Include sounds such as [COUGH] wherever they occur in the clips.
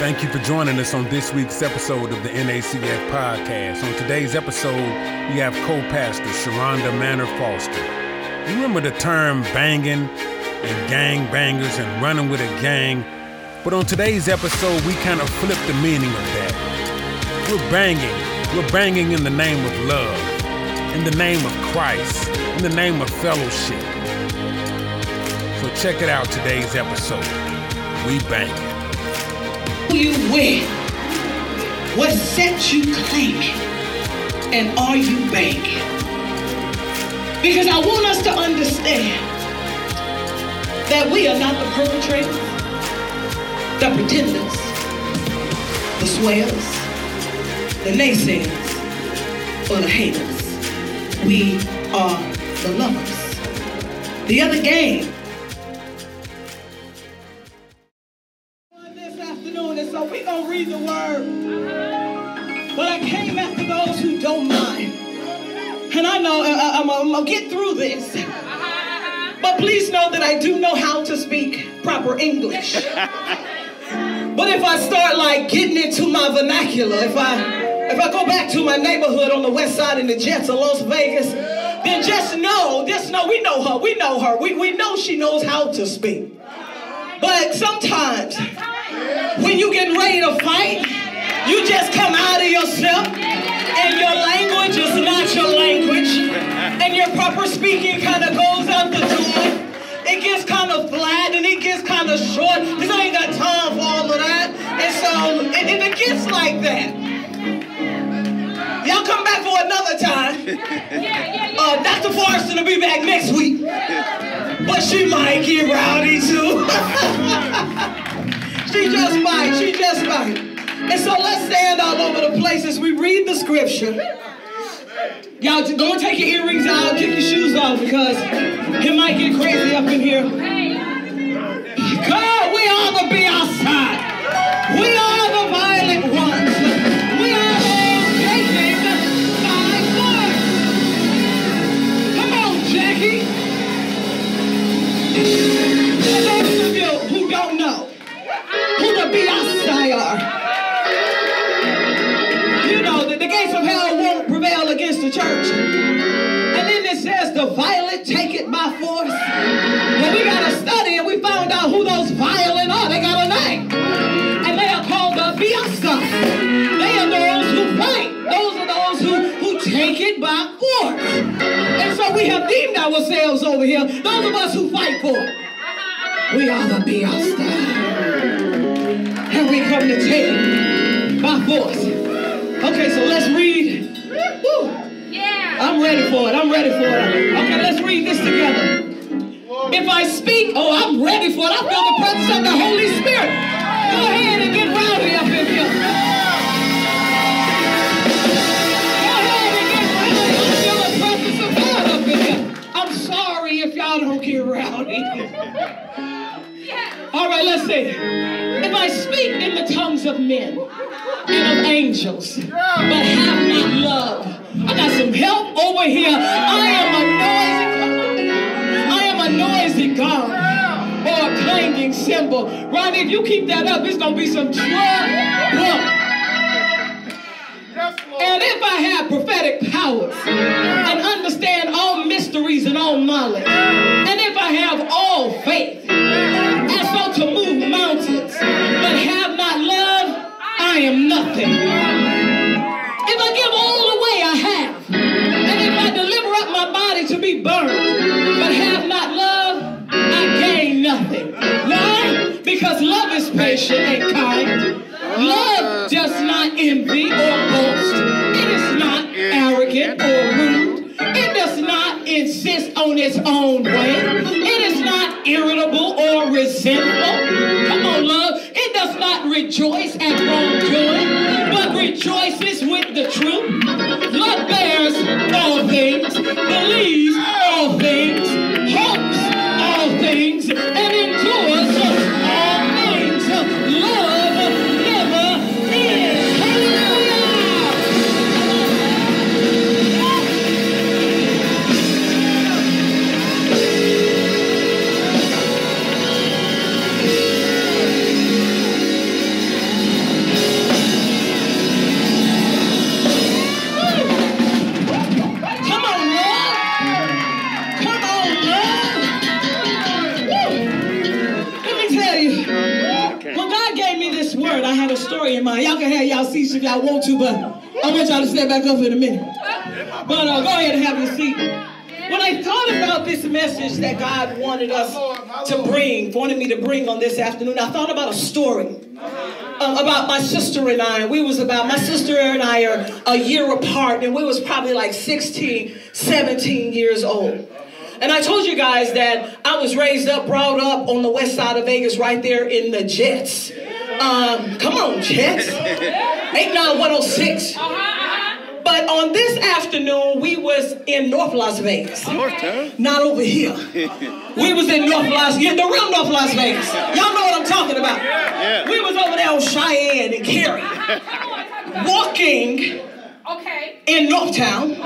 Thank you for joining us on this week's episode of the NACF podcast. On today's episode, we have co-pastor Sharonda Manor Foster. You remember the term banging and gang bangers and running with a gang? But on today's episode, we kind of flip the meaning of that. We're banging. We're banging in the name of love, in the name of Christ, in the name of fellowship. So check it out today's episode. We banging you with? What set you claiming? And are you banking? Because I want us to understand that we are not the perpetrators, the pretenders, the swears, the naysayers, or the haters. We are the lovers. The other game I do know how to speak proper English. but if I start like getting into my vernacular, if I if I go back to my neighborhood on the west side in the Jets of Las Vegas, then just know, just know we know her, we know her, we, we know she knows how to speak. But sometimes when you get ready to fight, you just come out of yourself and your language is not your language and your proper speaking kind of goes out the door. It gets kind of flat and it gets kind of short because I ain't got time for all of that. And so, and, and it gets like that. Y'all come back for another time. [LAUGHS] Uh, Dr. Forrester will be back next week. But she might get rowdy too. [LAUGHS] she just might. She just might. And so let's stand all over the place as we read the scripture. Y'all don't take your earrings out, take your shoes off because it might get crazy up in here. God, we all the be outside. We we have deemed ourselves over here, those of us who fight for it. We are the Biasa. And we come to take it by force. Okay, so let's read yeah. I'm ready for it. I'm ready for it. Okay, let's read this together. If I speak, oh, I'm ready for it. I feel the presence of the Holy Spirit. Go ahead and get rowdy up in here. [LAUGHS] All right, let's see. If I speak in the tongues of men and of angels, but have not love, I got some help over here. I am a noisy, I am a noisy gong or a clanging cymbal. Ronnie, if you keep that up, it's gonna be some trouble. And if I have prophetic powers and understand all mysteries and all knowledge, and have all faith, as so to move mountains, but have not love, I am nothing. If I give all away I have, and if I deliver up my body to be burned, but have not love, I gain nothing. Why? Because love is patient and kind. Love does not envy or boast. It is not arrogant or rude. It does not insist on its own way. It is not irritable or resentful. Come on, love. It does not rejoice at wrongdoing, but rejoices with the truth. Love bears all things, believes all things, had a story in mind. Y'all can have y'all seats if y'all want to, but I want y'all to step back up in a minute. But uh, go ahead and have your seat. When I thought about this message that God wanted us to bring, wanted me to bring on this afternoon, I thought about a story uh, about my sister and I. We was about, my sister and I are a year apart, and we was probably like 16, 17 years old. And I told you guys that I was raised up, brought up on the west side of Vegas, right there in the Jets. Um, come on, Jets. 89106. But on this afternoon, we was in North Las Vegas. North, Not over here. We was in North Las, yeah, the real North Las Vegas. Y'all know what I'm talking about. We was over there on Cheyenne and Carey. Walking okay. in Northtown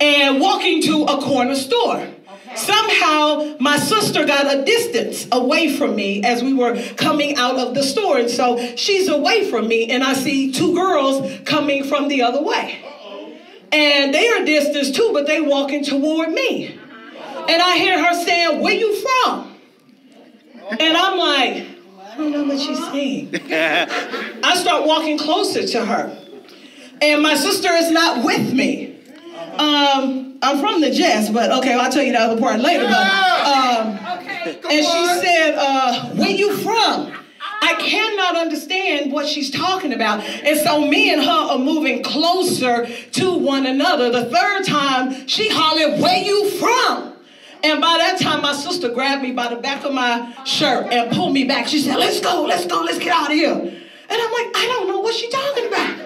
and walking to a corner store. Somehow, my sister got a distance away from me as we were coming out of the store. And so she's away from me, and I see two girls coming from the other way. And they are distance too, but they walking toward me. Uh-huh. And I hear her saying, Where you from? And I'm like, I don't know what she's saying. Uh-huh. I start walking closer to her. And my sister is not with me. Um, I'm from the Jets, but okay, I'll tell you the other part later. But um, and she said, uh, "Where you from?" I cannot understand what she's talking about, and so me and her are moving closer to one another. The third time, she hollered, "Where you from?" And by that time, my sister grabbed me by the back of my shirt and pulled me back. She said, "Let's go, let's go, let's get out of here." And I'm like, I don't know what she's talking about.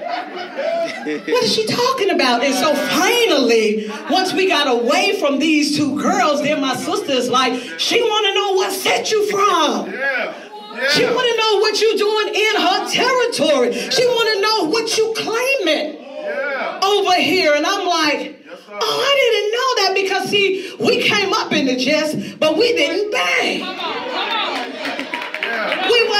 what is she talking about? And so finally, once we got away from these two girls, then my sister is like, she want to know what set you from. Yeah. She want to know what you're doing in her territory. She want to know what you claiming over here. And I'm like, oh, I didn't know that because see, we came up in the Jets, but we didn't bang.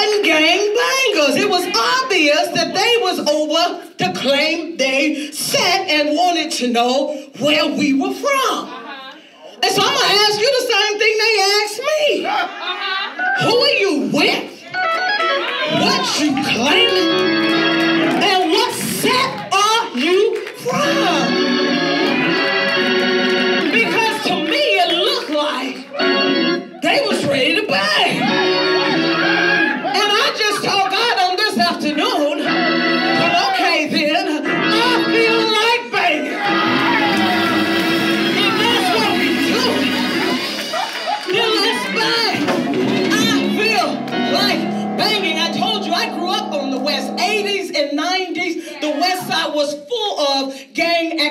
We gang bangers. It was obvious that they was over to claim they said and wanted to know where we were from. Uh-huh. And so I'm gonna ask you the same thing they asked me. Uh-huh. Who are you with? What you claiming? And what set are you from?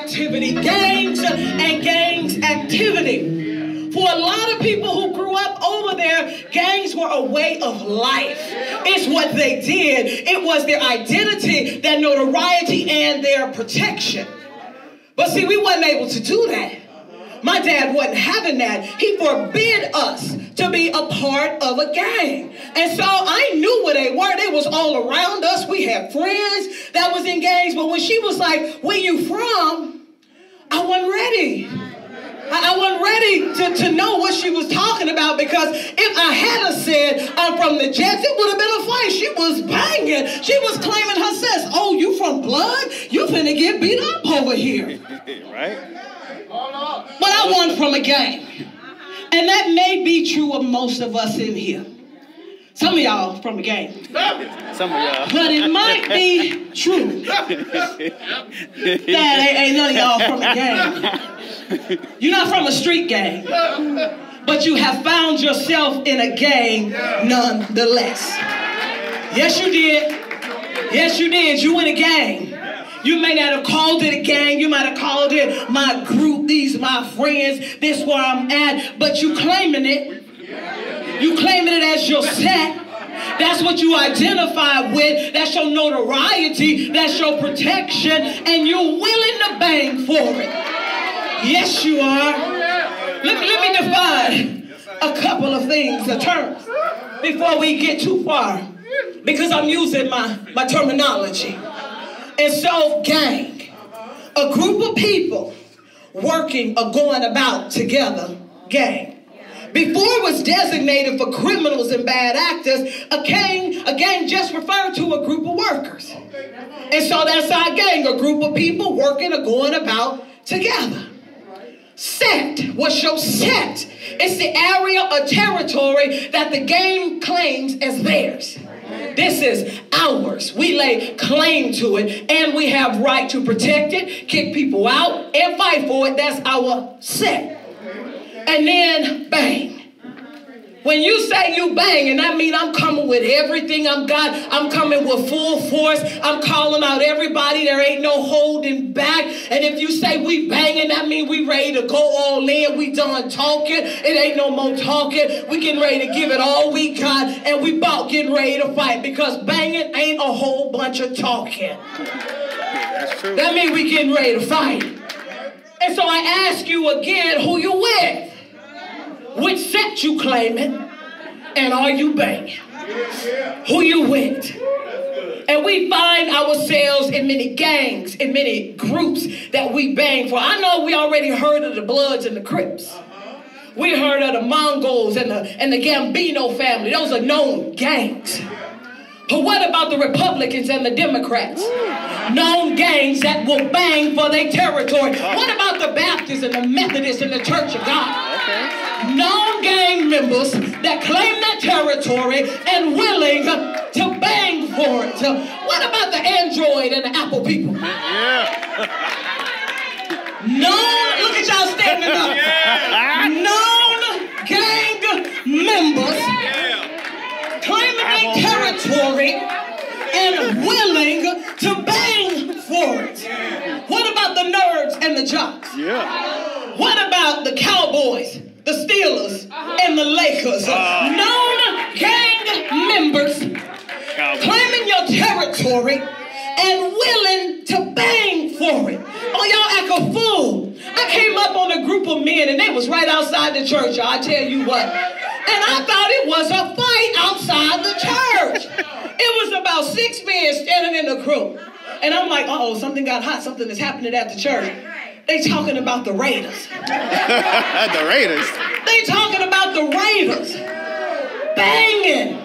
Activity, gangs and gangs activity. For a lot of people who grew up over there, gangs were a way of life. It's what they did. It was their identity, their notoriety, and their protection. But see, we wasn't able to do that. My dad wasn't having that. He forbid us to be a part of a gang. And so I knew where they were. They was all around us. We had friends that was in gangs. But when she was like, where you from? I wasn't ready. I, I wasn't ready to, to know what she was talking about because if I had said I'm from the Jets, it would have been a fight. She was banging. She was claiming her sex. Oh, you from blood? You finna get beat up over here. [LAUGHS] right? But I won from a game. And that may be true of most of us in here. Some of y'all from the game. Some of y'all. But it might be true [LAUGHS] that ain't, ain't none of y'all from the gang. You're not from a street gang. But you have found yourself in a gang nonetheless. Yes, you did. Yes, you did. You in a gang. You may not have called it a gang. You might have called it my group. These my friends. This where I'm at. But you claiming it. You claiming it as your set. That's what you identify with. That's your notoriety. That's your protection. And you're willing to bang for it. Yes, you are. Let me, let me define a couple of things, the terms, before we get too far. Because I'm using my, my terminology. And so, gang, a group of people working or going about together, gang. Before it was designated for criminals and bad actors, a gang, a gang just referred to a group of workers. And so that's our gang, a group of people working or going about together. Sect, what's your sect? It's the area or territory that the gang claims as theirs. This is ours. We lay claim to it and we have right to protect it, kick people out, and fight for it. That's our sect. And then bang. When you say you bang, and I mean I'm coming with everything I'm got, I'm coming with full force. I'm calling out everybody. There ain't no holding back. And if you say we banging, that means we ready to go all in. We done talking. It ain't no more talking. We getting ready to give it all we got, and we about getting ready to fight because banging ain't a whole bunch of talking. That means we getting ready to fight. And so I ask you again, who you with? Which set you claiming? And are you banging? Who you with? And we find ourselves in many gangs, in many groups that we bang for. I know we already heard of the Bloods and the Crips. We heard of the Mongols and the, and the Gambino family. Those are known gangs. But what about the Republicans and the Democrats? Known gangs that will bang for their territory. What about the Baptists and the Methodists and the Church of God? Okay. Known gang members that claim that territory and willing to bang for it. What about the Android and the Apple people? Yeah. Known, look at y'all standing up. Yeah. Known gang members claiming their territory and willing to bang for it. What about the nerds and the jocks? Yeah. What about the Cowboys, the Steelers, uh-huh. and the Lakers? Ah. Known gang members Cowboy. claiming your territory and willing to bang for it. Oh, y'all act a fool. I came up on a group of men and they was right outside the church. I tell you what. And I thought it was a fight outside the church. It was about six men standing in the crew. And I'm like, oh, something got hot. Something is happening at the church. They talking about the Raiders. [LAUGHS] the Raiders. They talking about the Raiders. Banging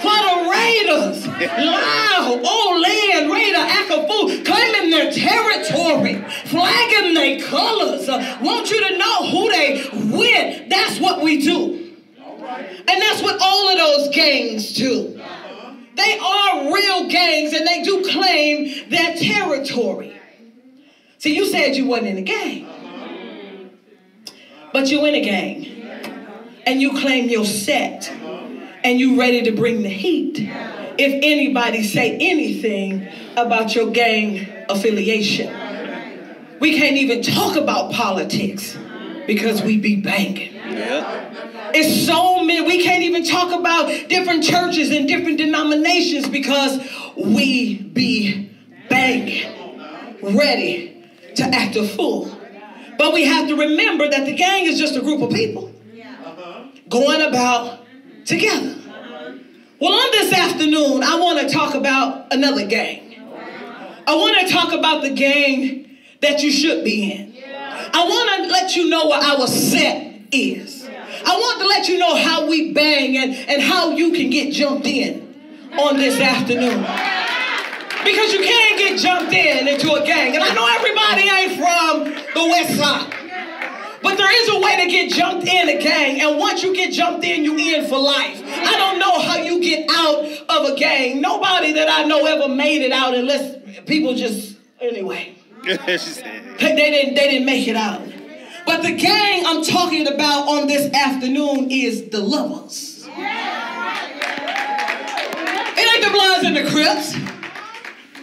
for the Raiders. Loud, Oakland Raider act a fool, claiming their territory, flagging their colors. Uh, want you to know who they with. That's what we do. And that's what all of those gangs do. They are real gangs and they do claim their territory. See, you said you wasn't in a gang. But you in a gang. And you claim your set. And you ready to bring the heat. If anybody say anything about your gang affiliation. We can't even talk about politics because we be banging. Yeah. It's so many. We can't even talk about different churches and different denominations because we be banging, ready to act a fool. But we have to remember that the gang is just a group of people going about together. Well, on this afternoon, I want to talk about another gang. I want to talk about the gang that you should be in. I want to let you know what our set is. I want to let you know how we bang and, and how you can get jumped in on this afternoon. Because you can't get jumped in into a gang. And I know everybody ain't from the west side. But there is a way to get jumped in a gang. And once you get jumped in, you in for life. I don't know how you get out of a gang. Nobody that I know ever made it out unless people just, anyway. [LAUGHS] They they didn't, they didn't make it out. But the gang I'm talking about on this afternoon is the lovers. It ain't the Bloods and the Crips.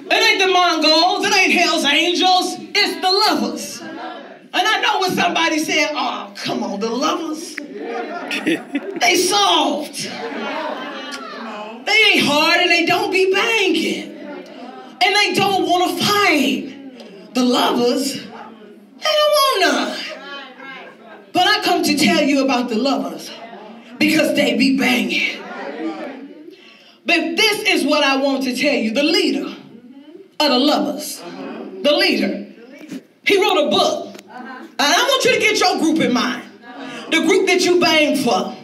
It ain't the Mongols. It ain't Hell's Angels. It's the lovers. And I know when somebody said, oh, come on, the lovers. [LAUGHS] they soft. They ain't hard and they don't be banging. And they don't want to fight. The lovers, they don't want none. But I come to tell you about the lovers because they be banging. But this is what I want to tell you the leader of the lovers, the leader, he wrote a book. Uh-huh. And I want you to get your group in mind. The group that you bang for.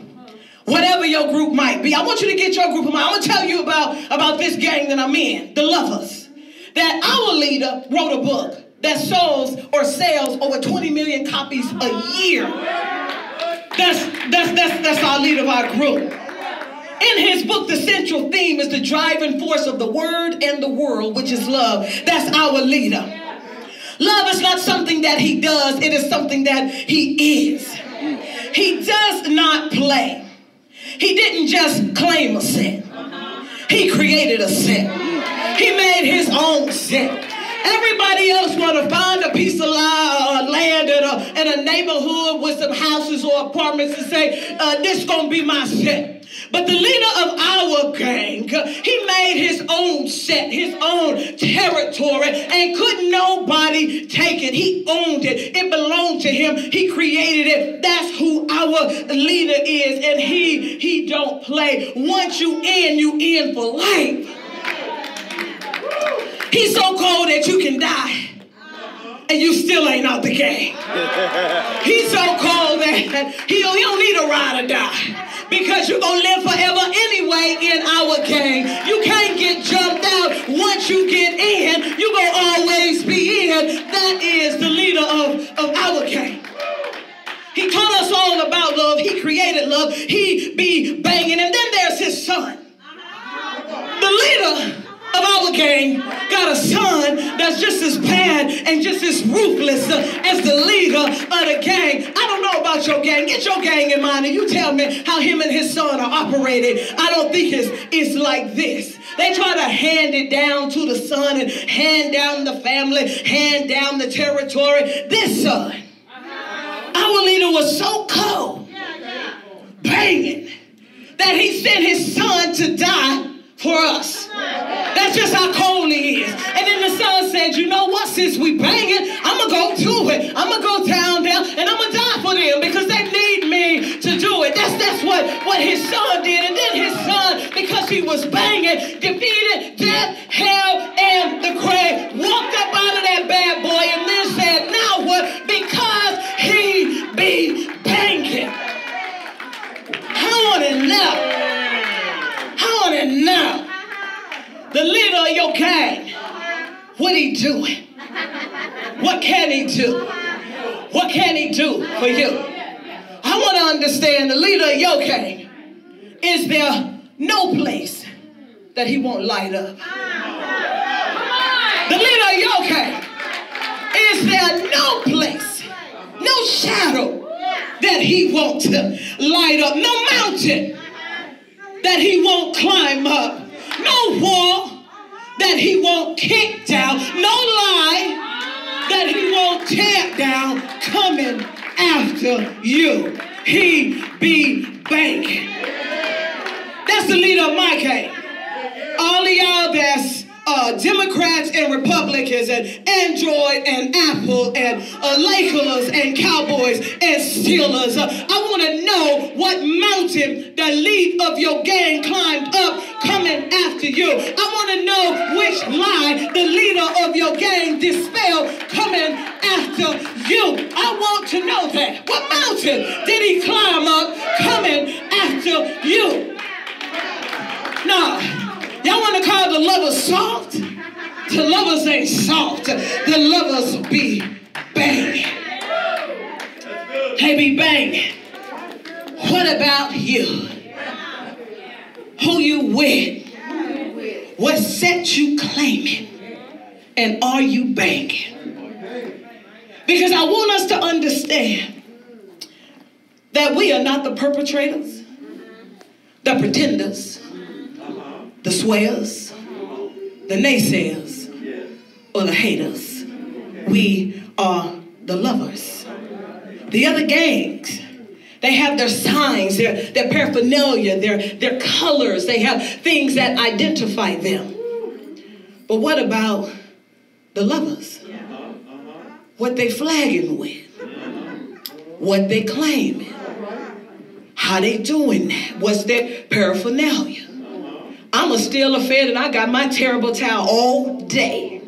Whatever your group might be. I want you to get your group of mine. I'm gonna tell you about, about this gang that I'm in, the lovers. That our leader wrote a book that sells or sells over 20 million copies a year. That's that's that's that's our leader of our group. In his book, the central theme is the driving force of the word and the world, which is love. That's our leader. Love is not something that he does, it is something that he is. He does not play. He didn't just claim a set. He created a set. He made his own set. Everybody else want to find a piece of land in a, in a neighborhood with some houses or apartments and say, uh, this gonna be my set. But the leader of our gang, he made his own set, his own territory, and couldn't nobody take it. He owned it. It belonged to him. He created it. That's who our leader is. And he he don't play. Once you in, you in for life. He's so cold that you can die and you still ain't out the game. He's so cold that he, he don't need a ride or die because you're going to live forever anyway in our gang. You can't get jumped out. Once you get in, you're going to always be in. That is the leader of, of our gang. He taught us all about love. He created love. He be banging. And then there's his son. The leader of our gang got a son that's just as bad and just as ruthless as the leader of the gang. I don't know about your gang. Get your gang in mind and you tell me how him and his son are operating. I don't think it's, it's like this. They try to hand it down to the son and hand down the family, hand down the territory. This son, our leader was so cold, banging, that he sent his son to die for us. That's just how cold he is. And then the son said, you know what, since we banging, I'm going to go do it. I'm going to go down there and I'm going to die for them because they need me to do it. That's, that's what, what his son did. And then his son, because he was banging, defeated death, your gang, what he doing? What can he do? What can he do for you? I want to understand the leader of your gang. Is there no place that he won't light up? The leader of your gang. Is there no place, no shadow that he won't light up? No mountain that he won't climb up, no wall that he won't kick down, no lie that he won't tear down coming after you. He be banking. That's the leader of my gang. All of y'all that's uh, Democrats and Republicans and Android and Apple and uh, Lakers and Cowboys and Steelers. Uh, I want to know what mountain the lead of your gang climbed up coming after you. I want to know which lie the leader of your gang dispelled coming after you. I want to know that. What mountain did he climb up coming after you? Now, Y'all want to call the lovers soft? The lovers ain't soft. The lovers be banging. They be banging. What about you? Who you with? What set you claiming? And are you banging? Because I want us to understand that we are not the perpetrators, the pretenders, the swears, the naysayers, or the haters. We are the lovers. The other gangs, they have their signs, their, their paraphernalia, their, their colors. They have things that identify them. But what about the lovers? What they flagging with? What they claiming? How they doing that? What's their paraphernalia? I'm a still a and I got my terrible towel all day.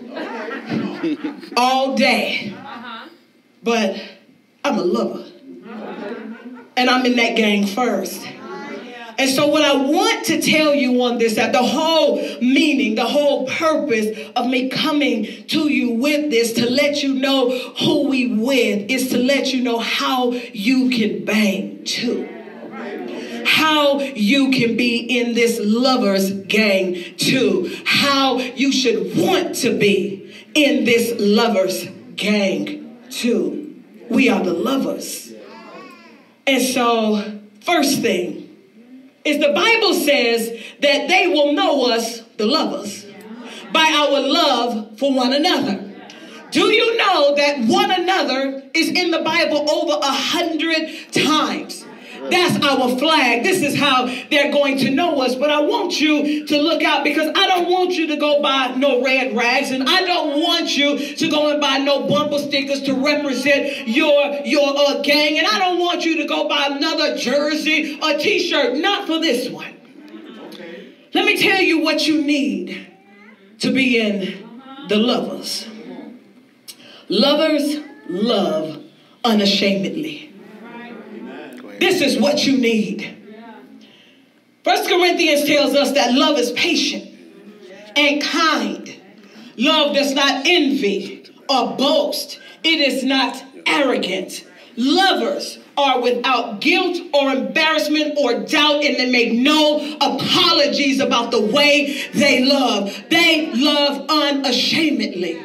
all day. But I'm a lover. and I'm in that gang first. And so, what I want to tell you on this, that the whole meaning, the whole purpose of me coming to you with this, to let you know who we with, is to let you know how you can bang too. How you can be in this lovers gang too. How you should want to be in this lovers gang too. We are the lovers. And so, first thing, is the Bible says that they will know us, the lovers, by our love for one another. Do you know that one another is in the Bible over a hundred times? That's our flag. This is how they're going to know us. But I want you to look out because I don't want you to go buy no red rags and I don't want you to go and buy no bumper stickers to represent your, your uh, gang. And I don't want you to go buy another jersey or t-shirt. Not for this one. Let me tell you what you need to be in the lovers. Lovers love unashamedly. This is what you need. First Corinthians tells us that love is patient and kind. Love does not envy or boast. It is not arrogant. Lovers are without guilt or embarrassment or doubt, and they make no apologies about the way they love. They love unashamedly.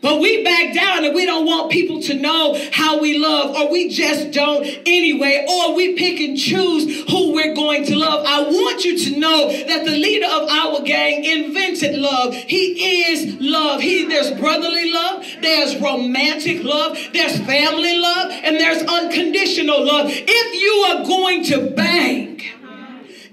But we back down and we don't want people to know how we love, or we just don't anyway, or we pick and choose who we're going to love. I want you to know that the leader of our gang invented love. He is love. He there's brotherly love, there's romantic love, there's family love, and there's unconditional love. If you are going to bang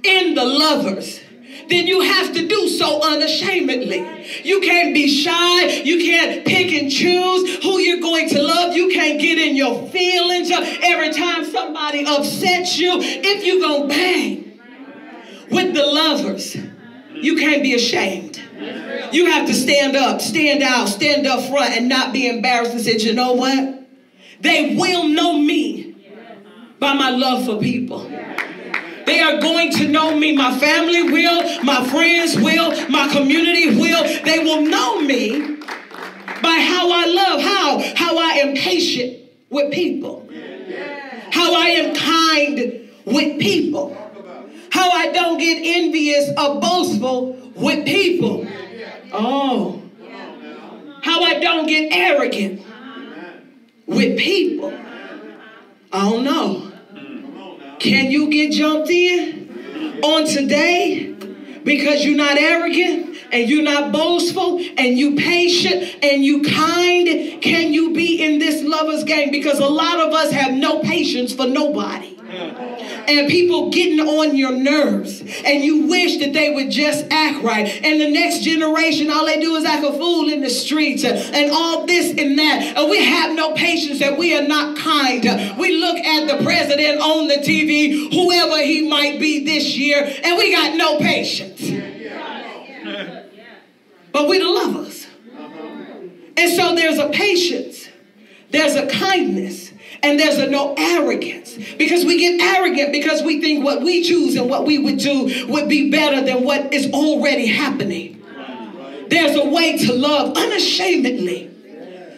in the lovers, then you have to do so unashamedly. You can't be shy. You can't pick and choose who you're going to love. You can't get in your feelings every time somebody upsets you. If you're going to bang with the lovers, you can't be ashamed. You have to stand up, stand out, stand up front, and not be embarrassed and say, you know what? They will know me by my love for people. They are going to know me. My family will, my friends will, my community will. They will know me by how I love, how, how I am patient with people, how I am kind with people, how I don't get envious or boastful with people. Oh, how I don't get arrogant with people. I don't know. Can you get jumped in on today because you're not arrogant and you're not boastful and you patient and you kind? Can you be in this lover's game? Because a lot of us have no patience for nobody and people getting on your nerves. And you wish that they would just act right. And the next generation all they do is act a fool in the streets and all this and that. And we have no patience and we are not kind. We look at the president on the tv whoever he might be this year and we got no patience. But we the lovers and so there's a patience. There's a kindness and there's a no arrogance because we get arrogant because we think what we choose and what we would do would be better than what is already happening. There's a way to love unashamedly.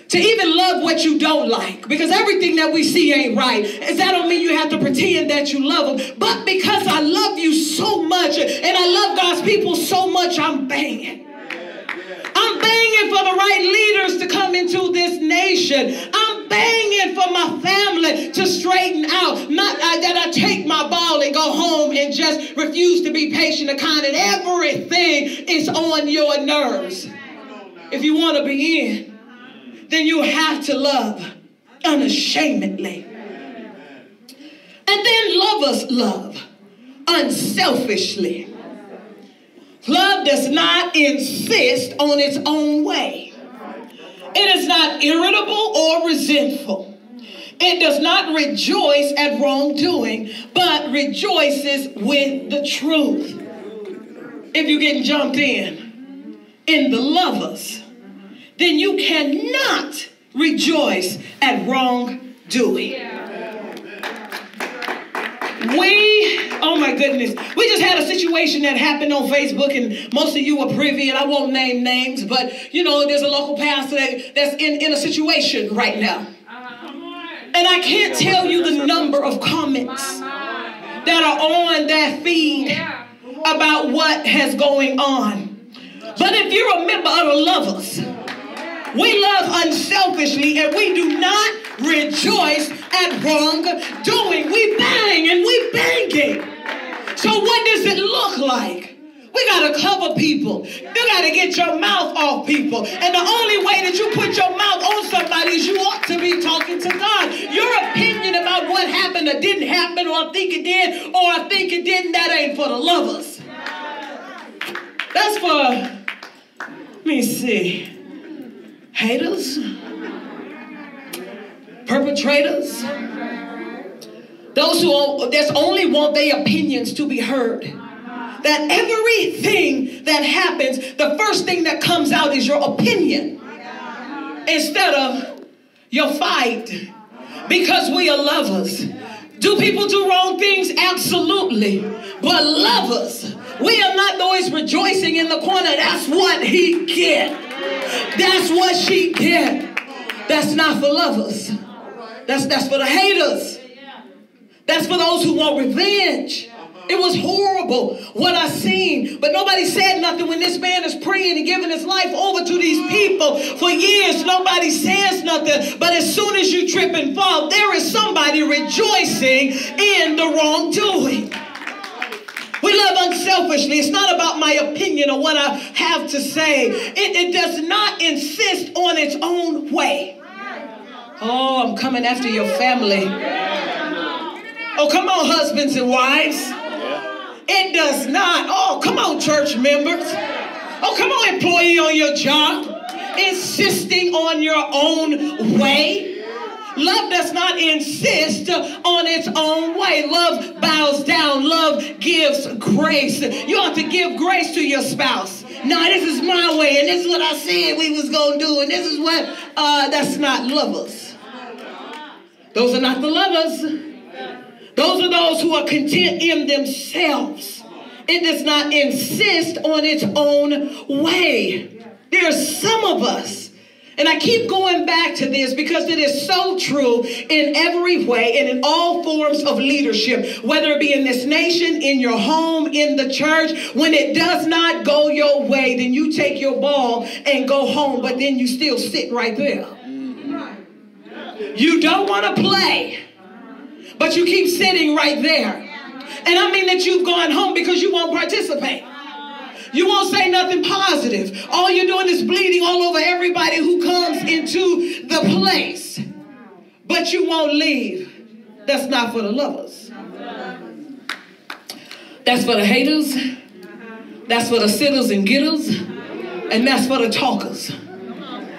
To even love what you don't like, because everything that we see ain't right. Is that don't mean you have to pretend that you love them, but because I love you so much and I love God's people so much, I'm banging. I'm banging for the right leaders to come into this nation. Banging for my family to straighten out. Not uh, that I take my ball and go home and just refuse to be patient and kind, and everything is on your nerves. If you want to be in, then you have to love unashamedly. And then love us love unselfishly. Love does not insist on its own way. It is not irritable or resentful. It does not rejoice at wrongdoing, but rejoices with the truth. If you're getting jumped in, in the lovers, then you cannot rejoice at wrongdoing. We, oh my goodness, we just had a situation that happened on Facebook, and most of you were privy, and I won't name names, but you know, there's a local pastor that, that's in, in a situation right now. And I can't tell you the number of comments that are on that feed about what has going on. But if you're a member of the lovers, we love unselfishly and we do not rejoice at wrong doing. We bang and we banging. So what does it look like? We gotta cover people. You gotta get your mouth off people. And the only way that you put your mouth on somebody is you ought to be talking to God. Your opinion about what happened or didn't happen, or I think it did, or I think it didn't, that ain't for the lovers. That's for, let me see, haters, perpetrators, those who just only want their opinions to be heard. That everything that happens, the first thing that comes out is your opinion instead of your fight because we are lovers. Do people do wrong things? Absolutely. But lovers, we are not always rejoicing in the corner. That's what he get. That's what she get. That's not for lovers. That's that's for the haters. That's for those who want revenge. Uh-huh. It was horrible what I seen, but nobody said nothing when this man is praying and giving his life over to these people for years. Nobody says nothing, but as soon as you trip and fall, there is somebody rejoicing in the wrongdoing. We love unselfishly. It's not about my opinion or what I have to say. It, it does not insist on its own way. Oh, I'm coming after your family. Oh, come on, husbands and wives. It does not. Oh, come on, church members. Oh, come on, employee on your job. Insisting on your own way. Love does not insist on its own way. Love bows down. Love gives grace. You have to give grace to your spouse. No, this is my way, and this is what I said we was gonna do, and this is what. Uh, that's not lovers. Those are not the lovers. Those are those who are content in themselves. It does not insist on its own way. There are some of us, and I keep going back to this because it is so true in every way and in all forms of leadership, whether it be in this nation, in your home, in the church. When it does not go your way, then you take your ball and go home, but then you still sit right there. You don't want to play but you keep sitting right there. And I mean that you've gone home because you won't participate. You won't say nothing positive. All you're doing is bleeding all over everybody who comes into the place. But you won't leave. That's not for the lovers. That's for the haters. That's for the sitters and getters. And that's for the talkers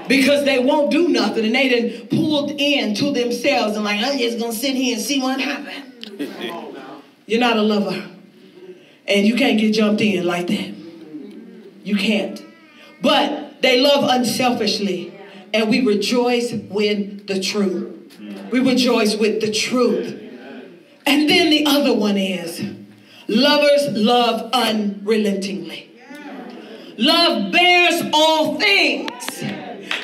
because they won't do nothing and they done pulled in to themselves and like, I'm just gonna sit here and see what happens. You're not a lover. And you can't get jumped in like that. You can't. But they love unselfishly. And we rejoice with the truth. We rejoice with the truth. And then the other one is lovers love unrelentingly. Love bears all things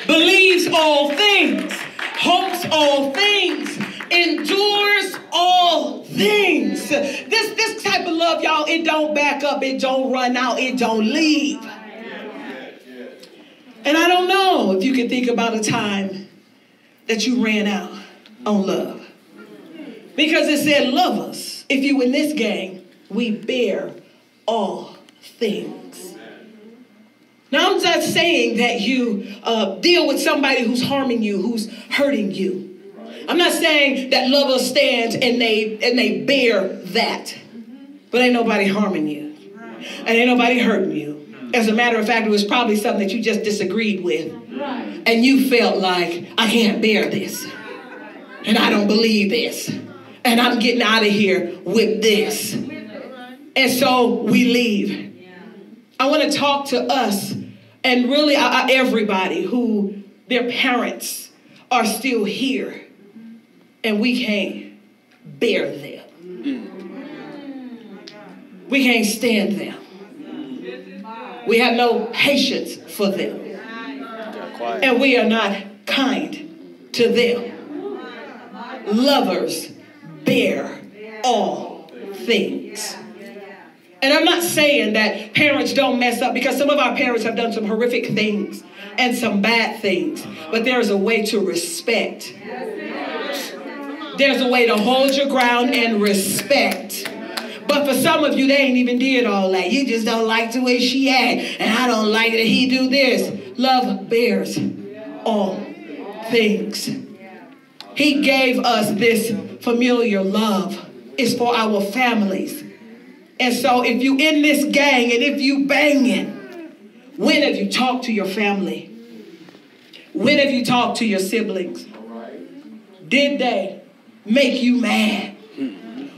believes all things, hopes all things, endures all things. This this type of love, y'all, it don't back up, it don't run out, it don't leave. And I don't know if you can think about a time that you ran out on love. Because it said, love us. If you in this gang, we bear all things. Now, I'm not saying that you uh, deal with somebody who's harming you, who's hurting you. I'm not saying that lovers stand and they and they bear that, but ain't nobody harming you, and ain't nobody hurting you. As a matter of fact, it was probably something that you just disagreed with, and you felt like I can't bear this, and I don't believe this, and I'm getting out of here with this, and so we leave. I want to talk to us and really uh, everybody who their parents are still here and we can't bear them. We can't stand them. We have no patience for them. And we are not kind to them. Lovers bear all things. And I'm not saying that parents don't mess up because some of our parents have done some horrific things and some bad things. But there's a way to respect. There's a way to hold your ground and respect. But for some of you, they ain't even did all that. You just don't like the way she act, and I don't like that he do this. Love bears all things. He gave us this familiar love. It's for our families. And so if you in this gang and if you banging, when have you talked to your family? When have you talked to your siblings? Did they make you mad?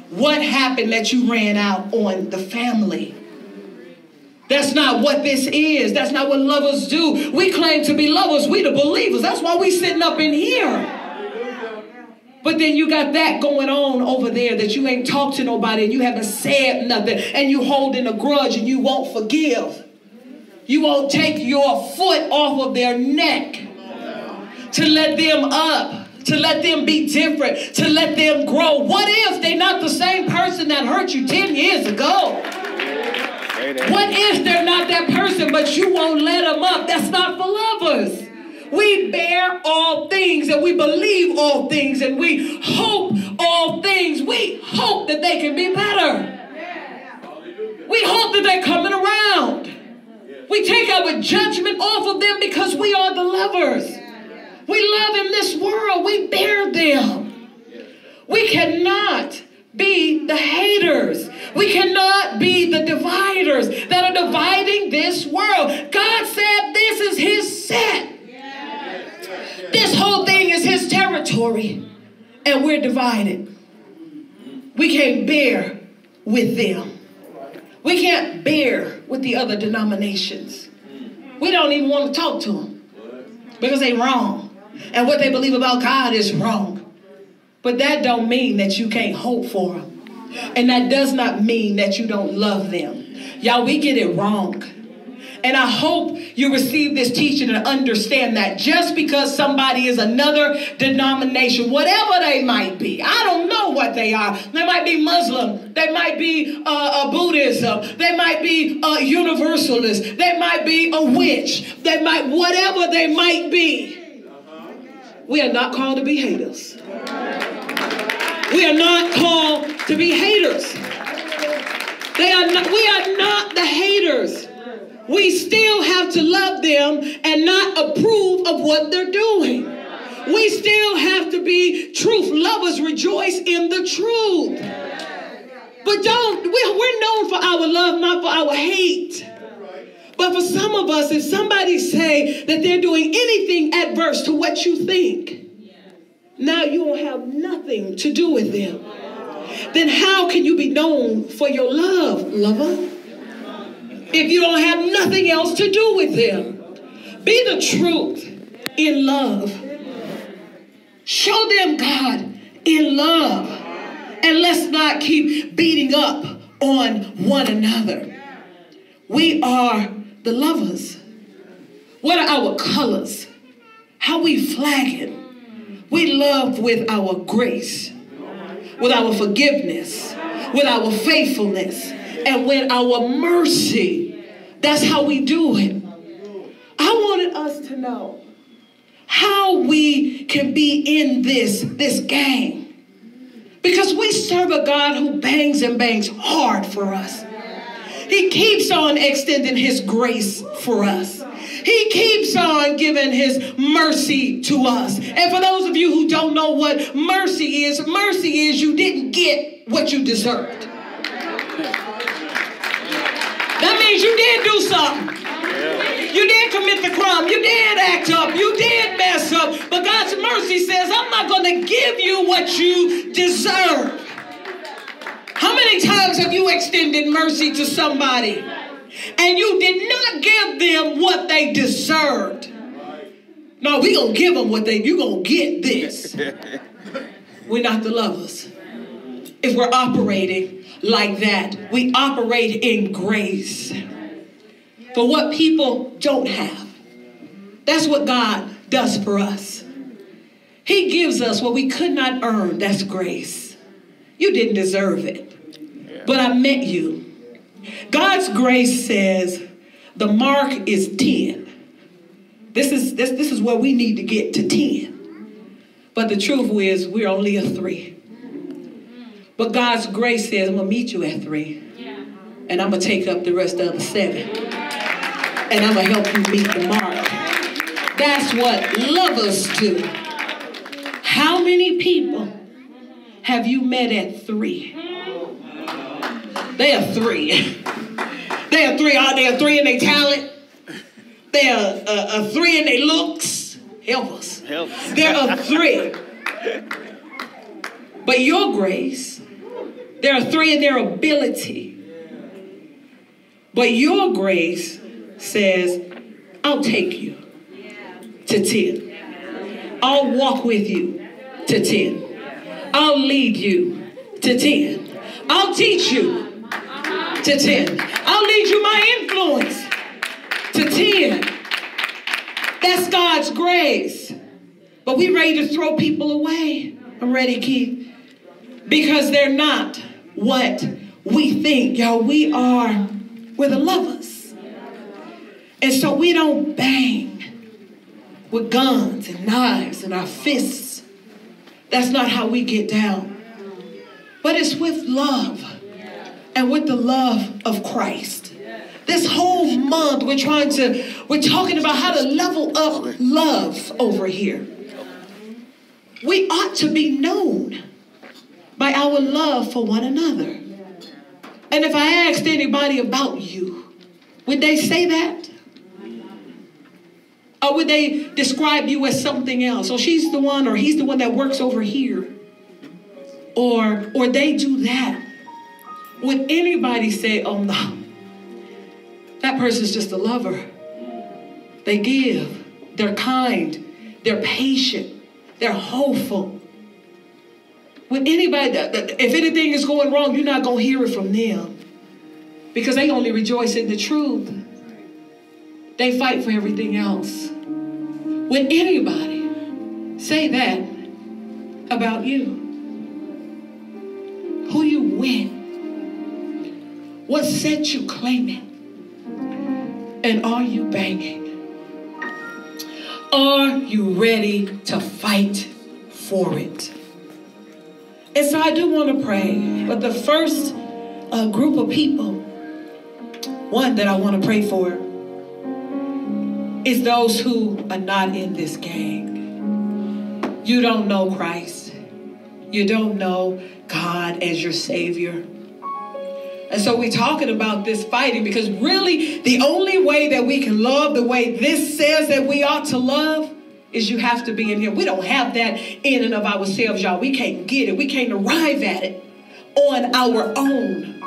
What happened that you ran out on the family? That's not what this is. That's not what lovers do. We claim to be lovers. We the believers. That's why we sitting up in here. But then you got that going on over there that you ain't talked to nobody and you haven't said nothing and you holding a grudge and you won't forgive. You won't take your foot off of their neck to let them up, to let them be different, to let them grow. What if they're not the same person that hurt you 10 years ago? What if they're not that person, but you won't let them up? That's not for lovers. We bear all things and we believe all things and we hope all things. We hope that they can be better. We hope that they're coming around. We take our judgment off of them because we are the lovers. We love in this world. We bear them. We cannot be the haters. We cannot be the dividers that are dividing this world. God said this is his set. This whole thing is his territory. And we're divided. We can't bear with them. We can't bear with the other denominations. We don't even want to talk to them because they wrong. And what they believe about God is wrong. But that don't mean that you can't hope for them. And that does not mean that you don't love them. Y'all, we get it wrong. And I hope you receive this teaching and understand that just because somebody is another denomination, whatever they might be, I don't know what they are. They might be Muslim, they might be uh, uh, Buddhism, they might be a Universalist, they might be a witch, they might, whatever they might be. We are not called to be haters. We are not called to be haters. They are not, we are not the haters. We still have to love them and not approve of what they're doing. We still have to be truth lovers, rejoice in the truth. But don't, we're, we're known for our love, not for our hate. But for some of us, if somebody say that they're doing anything adverse to what you think, now you will have nothing to do with them. Then how can you be known for your love, lover? If you don't have nothing else to do with them. Be the truth in love. Show them God in love. And let's not keep beating up on one another. We are the lovers. What are our colors? How we flagging? We love with our grace, with our forgiveness, with our faithfulness, and with our mercy. That's how we do it. I wanted us to know how we can be in this, this game. Because we serve a God who bangs and bangs hard for us. He keeps on extending his grace for us. He keeps on giving his mercy to us. And for those of you who don't know what mercy is, mercy is you didn't get what you deserved. That means you did do something. You did commit the crime. You did act up. You did mess up. But God's mercy says, I'm not going to give you what you deserve. How many times have you extended mercy to somebody and you did not give them what they deserved? No, we gonna give them what they. You gonna get this. [LAUGHS] We're not the lovers. If we're operating like that. We operate in grace for what people don't have. That's what God does for us. He gives us what we could not earn. That's grace. You didn't deserve it, but I met you. God's grace says the mark is 10. This is, this, this is where we need to get to 10. But the truth is, we're only a three. But God's grace says, I'm going to meet you at three. And I'm going to take up the rest of the seven. And I'm going to help you meet the mark. That's what lovers do. How many people have you met at three? They are three. They are three. Are they are three in their talent? They are uh, a three in their looks. Help us. Help. There are three. But your grace, there are three in their ability. But your grace says, I'll take you to 10. I'll walk with you to 10. I'll lead you to 10. I'll teach you to 10. I'll lead you my influence to 10. That's God's grace. But we ready to throw people away. I'm ready, Keith. Because they're not what we think. Y'all, we are, we're the lovers. And so we don't bang with guns and knives and our fists. That's not how we get down. But it's with love and with the love of Christ. This whole month, we're trying to, we're talking about how to level up love over here. We ought to be known by our love for one another. And if I asked anybody about you, would they say that? Or would they describe you as something else? Or she's the one, or he's the one that works over here. Or, or they do that. Would anybody say, oh no, that person's just a lover? They give, they're kind, they're patient, they're hopeful. Would anybody, if anything is going wrong, you're not going to hear it from them because they only rejoice in the truth. They fight for everything else. Would anybody say that about you? Who you with? What set you claiming? And are you banging? Are you ready to fight for it? And so I do want to pray. But the first uh, group of people, one that I want to pray for, is those who are not in this gang. You don't know Christ. You don't know God as your Savior. And so we're talking about this fighting because really the only way that we can love the way this says that we ought to love is you have to be in Him. We don't have that in and of ourselves, y'all. We can't get it, we can't arrive at it on our own.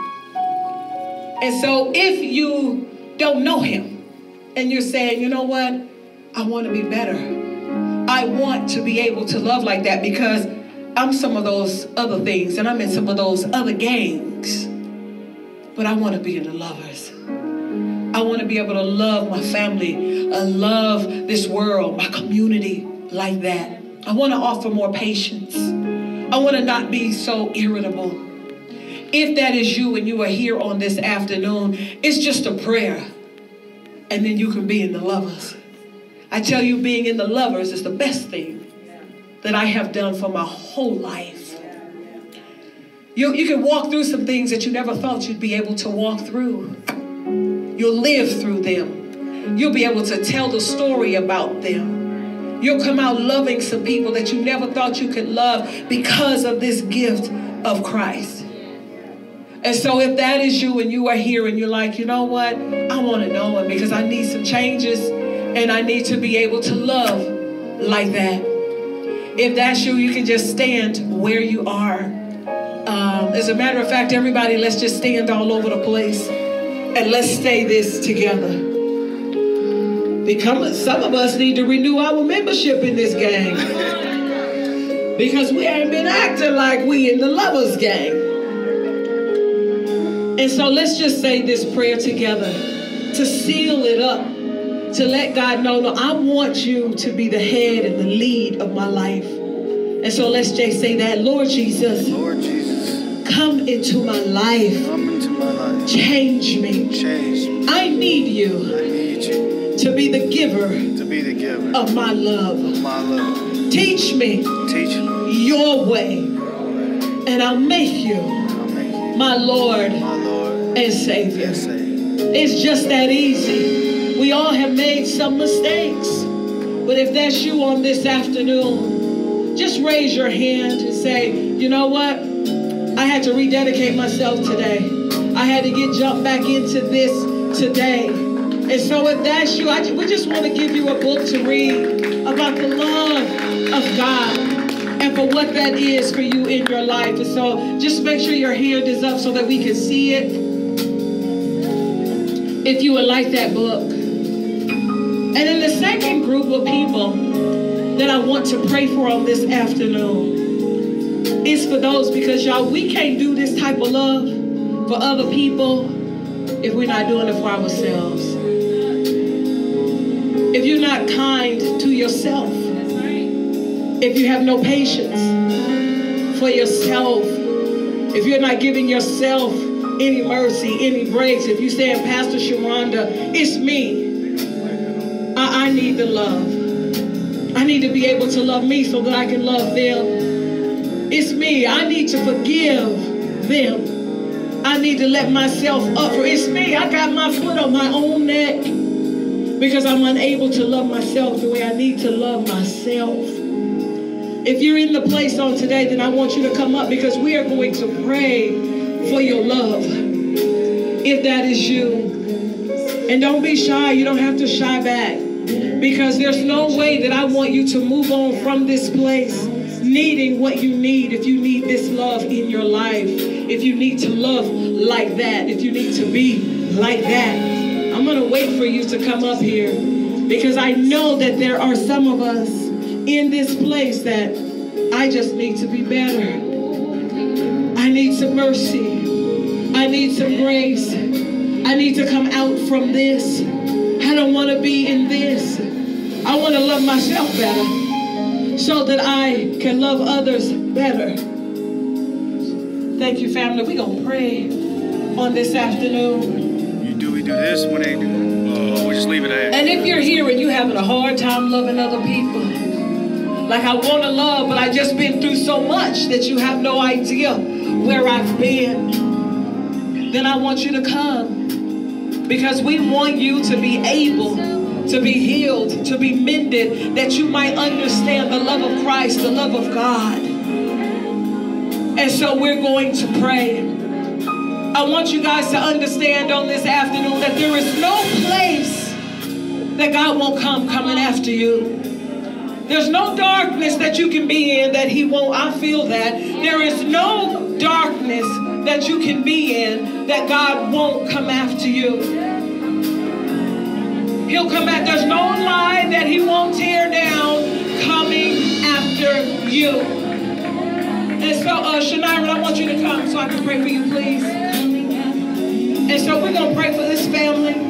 And so if you don't know Him, and you're saying, you know what? I want to be better. I want to be able to love like that because I'm some of those other things and I'm in some of those other gangs. But I want to be in the lovers. I want to be able to love my family, uh, love this world, my community like that. I want to offer more patience. I want to not be so irritable. If that is you and you are here on this afternoon, it's just a prayer and then you can be in the lovers. I tell you, being in the lovers is the best thing that I have done for my whole life. You, you can walk through some things that you never thought you'd be able to walk through. You'll live through them. You'll be able to tell the story about them. You'll come out loving some people that you never thought you could love because of this gift of Christ. And so if that is you and you are here and you're like, you know what? I want to know him because I need some changes and I need to be able to love like that. If that's you, you can just stand where you are. Um, as a matter of fact, everybody, let's just stand all over the place and let's stay this together. Because some of us need to renew our membership in this gang. Because we ain't been acting like we in the lovers gang. And so let's just say this prayer together to seal it up, to let God know, no, I want you to be the head and the lead of my life. And so let's just say that, Lord Jesus, Lord Jesus, come into my life, come into my life. change me. Change me. I need you I need you to be the giver to be the giver of my love. of my love. Teach me Teach me your way, your way. and I'll make you I'll make you my Lord my Lord and Savior. and Savior. It's just that easy. We all have made some mistakes. But if that's you on this afternoon, just raise your hand and say, you know what? Had to rededicate myself today. I had to get jumped back into this today. And so if that's you, I, we just want to give you a book to read about the love of God and for what that is for you in your life. And so just make sure your hand is up so that we can see it if you would like that book. And then the second group of people that I want to pray for on this afternoon is for those because y'all, we can't do this type of love for other people if we're not doing it for ourselves. If you're not kind to yourself, if you have no patience for yourself, if you're not giving yourself any mercy, any grace, if you're saying, Pastor Sharonda, it's me. I, I need the love. I need to be able to love me so that I can love them. It's me. I need to forgive them. I need to let myself up for it's me. I got my foot on my own neck because I'm unable to love myself the way I need to love myself. If you're in the place on today, then I want you to come up because we are going to pray for your love. If that is you. And don't be shy. You don't have to shy back. Because there's no way that I want you to move on from this place needing what you need. If you need this love in your life, if you need to love like that, if you need to be like that, I'm going to wait for you to come up here because I know that there are some of us in this place that I just need to be better. I need some mercy. I need some grace. I need to come out from this. I don't want to be in this. I want to love myself better so that I can love others better. Thank you, family. We're going to pray on this afternoon. You do we do this when they do? Uh, we just leave it at. And if you're here and you're having a hard time loving other people, like I want to love, but I just been through so much that you have no idea where I've been, then I want you to come because we want you to be able to be healed, to be mended, that you might understand the love of Christ, the love of God. And so we're going to pray. I want you guys to understand on this afternoon that there is no place that God won't come coming after you. There's no darkness that you can be in that He won't. I feel that. There is no darkness that you can be in that God won't come after you. He'll come back. There's no lie that He won't tear down coming after you. And so, uh, Shania, I want you to come so I can pray for you, please. And so we're going to pray for this family.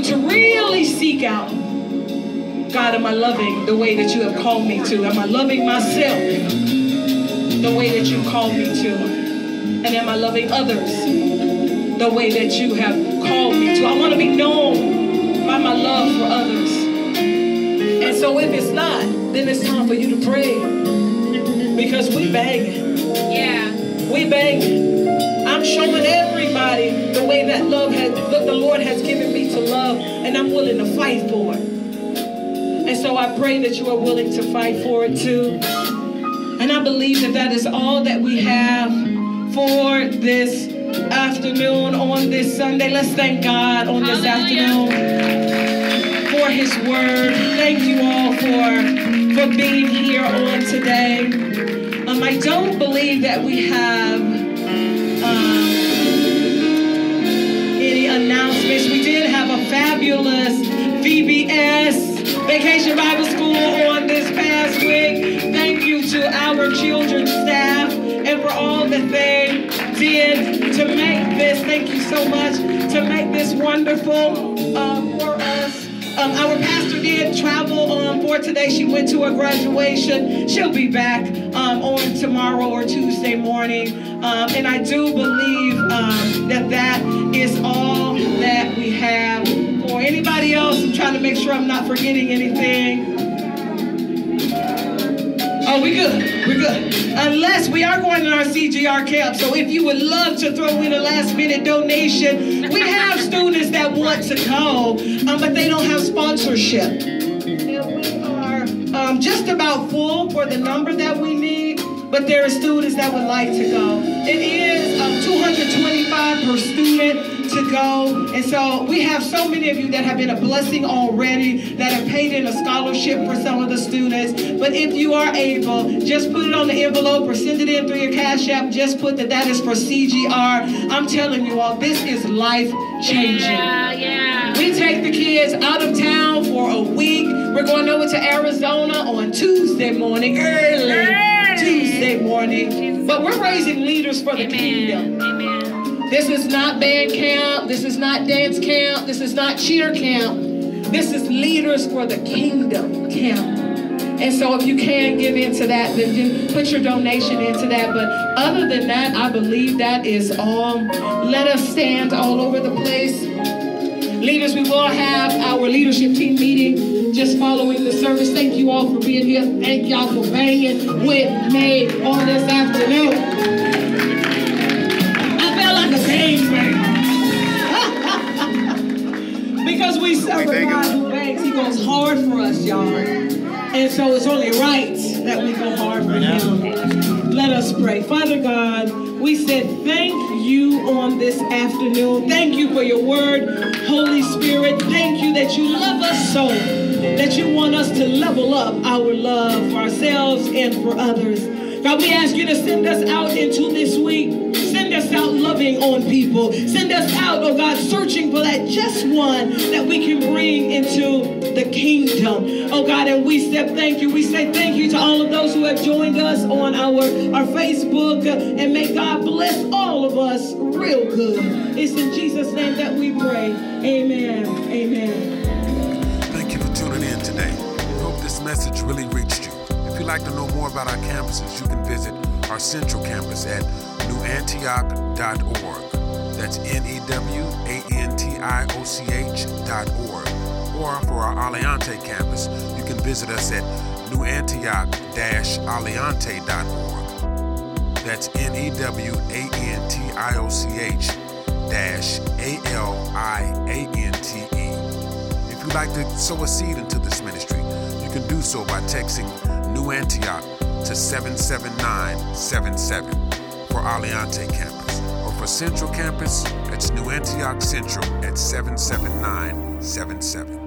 Month, I want you to really seek out God, am I loving the way that you have called me to? Am I loving myself the way that you called me to? And am I loving others the way that you have called me to? I want to be known by my love for others. And so if it's not, then it's time for you to pray. Because we banging. Yeah. We banging. I'm showing everybody the way that love has that the Lord has given me to love, and I'm willing to fight for it. And so I pray that you are willing to fight for it too. And I believe that that is all that we have for this afternoon on this Sunday. Let's thank God on this Hallelujah. afternoon for his word. Thank you all for for being here on today. Um, I don't believe that we have any announcements. We did have a fabulous VBS Vacation Bible School on this past week. Thank you to our children's staff and for all that they did to make this. Thank you so much to make this wonderful uh, for us. Um, our pastor did travel um, for today. She went to a graduation. She'll be back um, on tomorrow or Tuesday morning. Um, and I do believe um, that that is all that we have for anybody else. I'm trying to make sure I'm not forgetting anything. Oh, we good. We're good. Unless we are going to our CGR camp. So if you would love to throw in a last minute donation, we have students that want to go, um, but they don't have sponsorship. And we are um, just about full for the number that we but there are students that would like to go. It is um, 225 per student to go. And so we have so many of you that have been a blessing already, that have paid in a scholarship for some of the students. But if you are able, just put it on the envelope or send it in through your Cash App. Just put that that is for CGR. I'm telling you all, this is life changing. Yeah, yeah. We take the kids out of town for a week. We're going over to Arizona on Tuesday morning, early Early. Tuesday morning. But we're raising leaders for the kingdom. Amen. Amen. This is not band camp. This is not dance camp. This is not cheer camp. This is leaders for the kingdom camp. And so if you can give into that, then do put your donation into that. But other than that, I believe that is all. Let us stand all over the place. Leaders, we will have our leadership team meeting just following the service. Thank you all for being here. Thank y'all for banging with me on this afternoon. I felt like a gangbang. [LAUGHS] because we serve a? God who bangs. He goes hard for us, y'all. And so it's only right that we go hard for him. Let us pray. Father God, we said thank you on this afternoon. Thank you for your word, Holy Spirit. Thank you that you love us so, that you want us to level up our love for ourselves and for others. God, we ask you to send us out into this week. Send us out loving on people. Send us out, oh God, searching for that just one that we can bring into the kingdom. Oh God, and we say thank you. We say thank you to all of those who have joined us on our, our Facebook. And may God bless all of us real good. It's in Jesus' name that we pray. Amen. Amen. Message really reached you. If you'd like to know more about our campuses, you can visit our central campus at newantioch.org. That's N E W A N T I O C H dot org. Or for our Aliante campus, you can visit us at newantioch-aliante.org. That's N E W A N T I O C H dash A L I A N T E. If you'd like to sow a seed into this ministry, do so by texting New Antioch to 77977 for Aliante campus. Or for Central campus, it's New Antioch Central at 77977.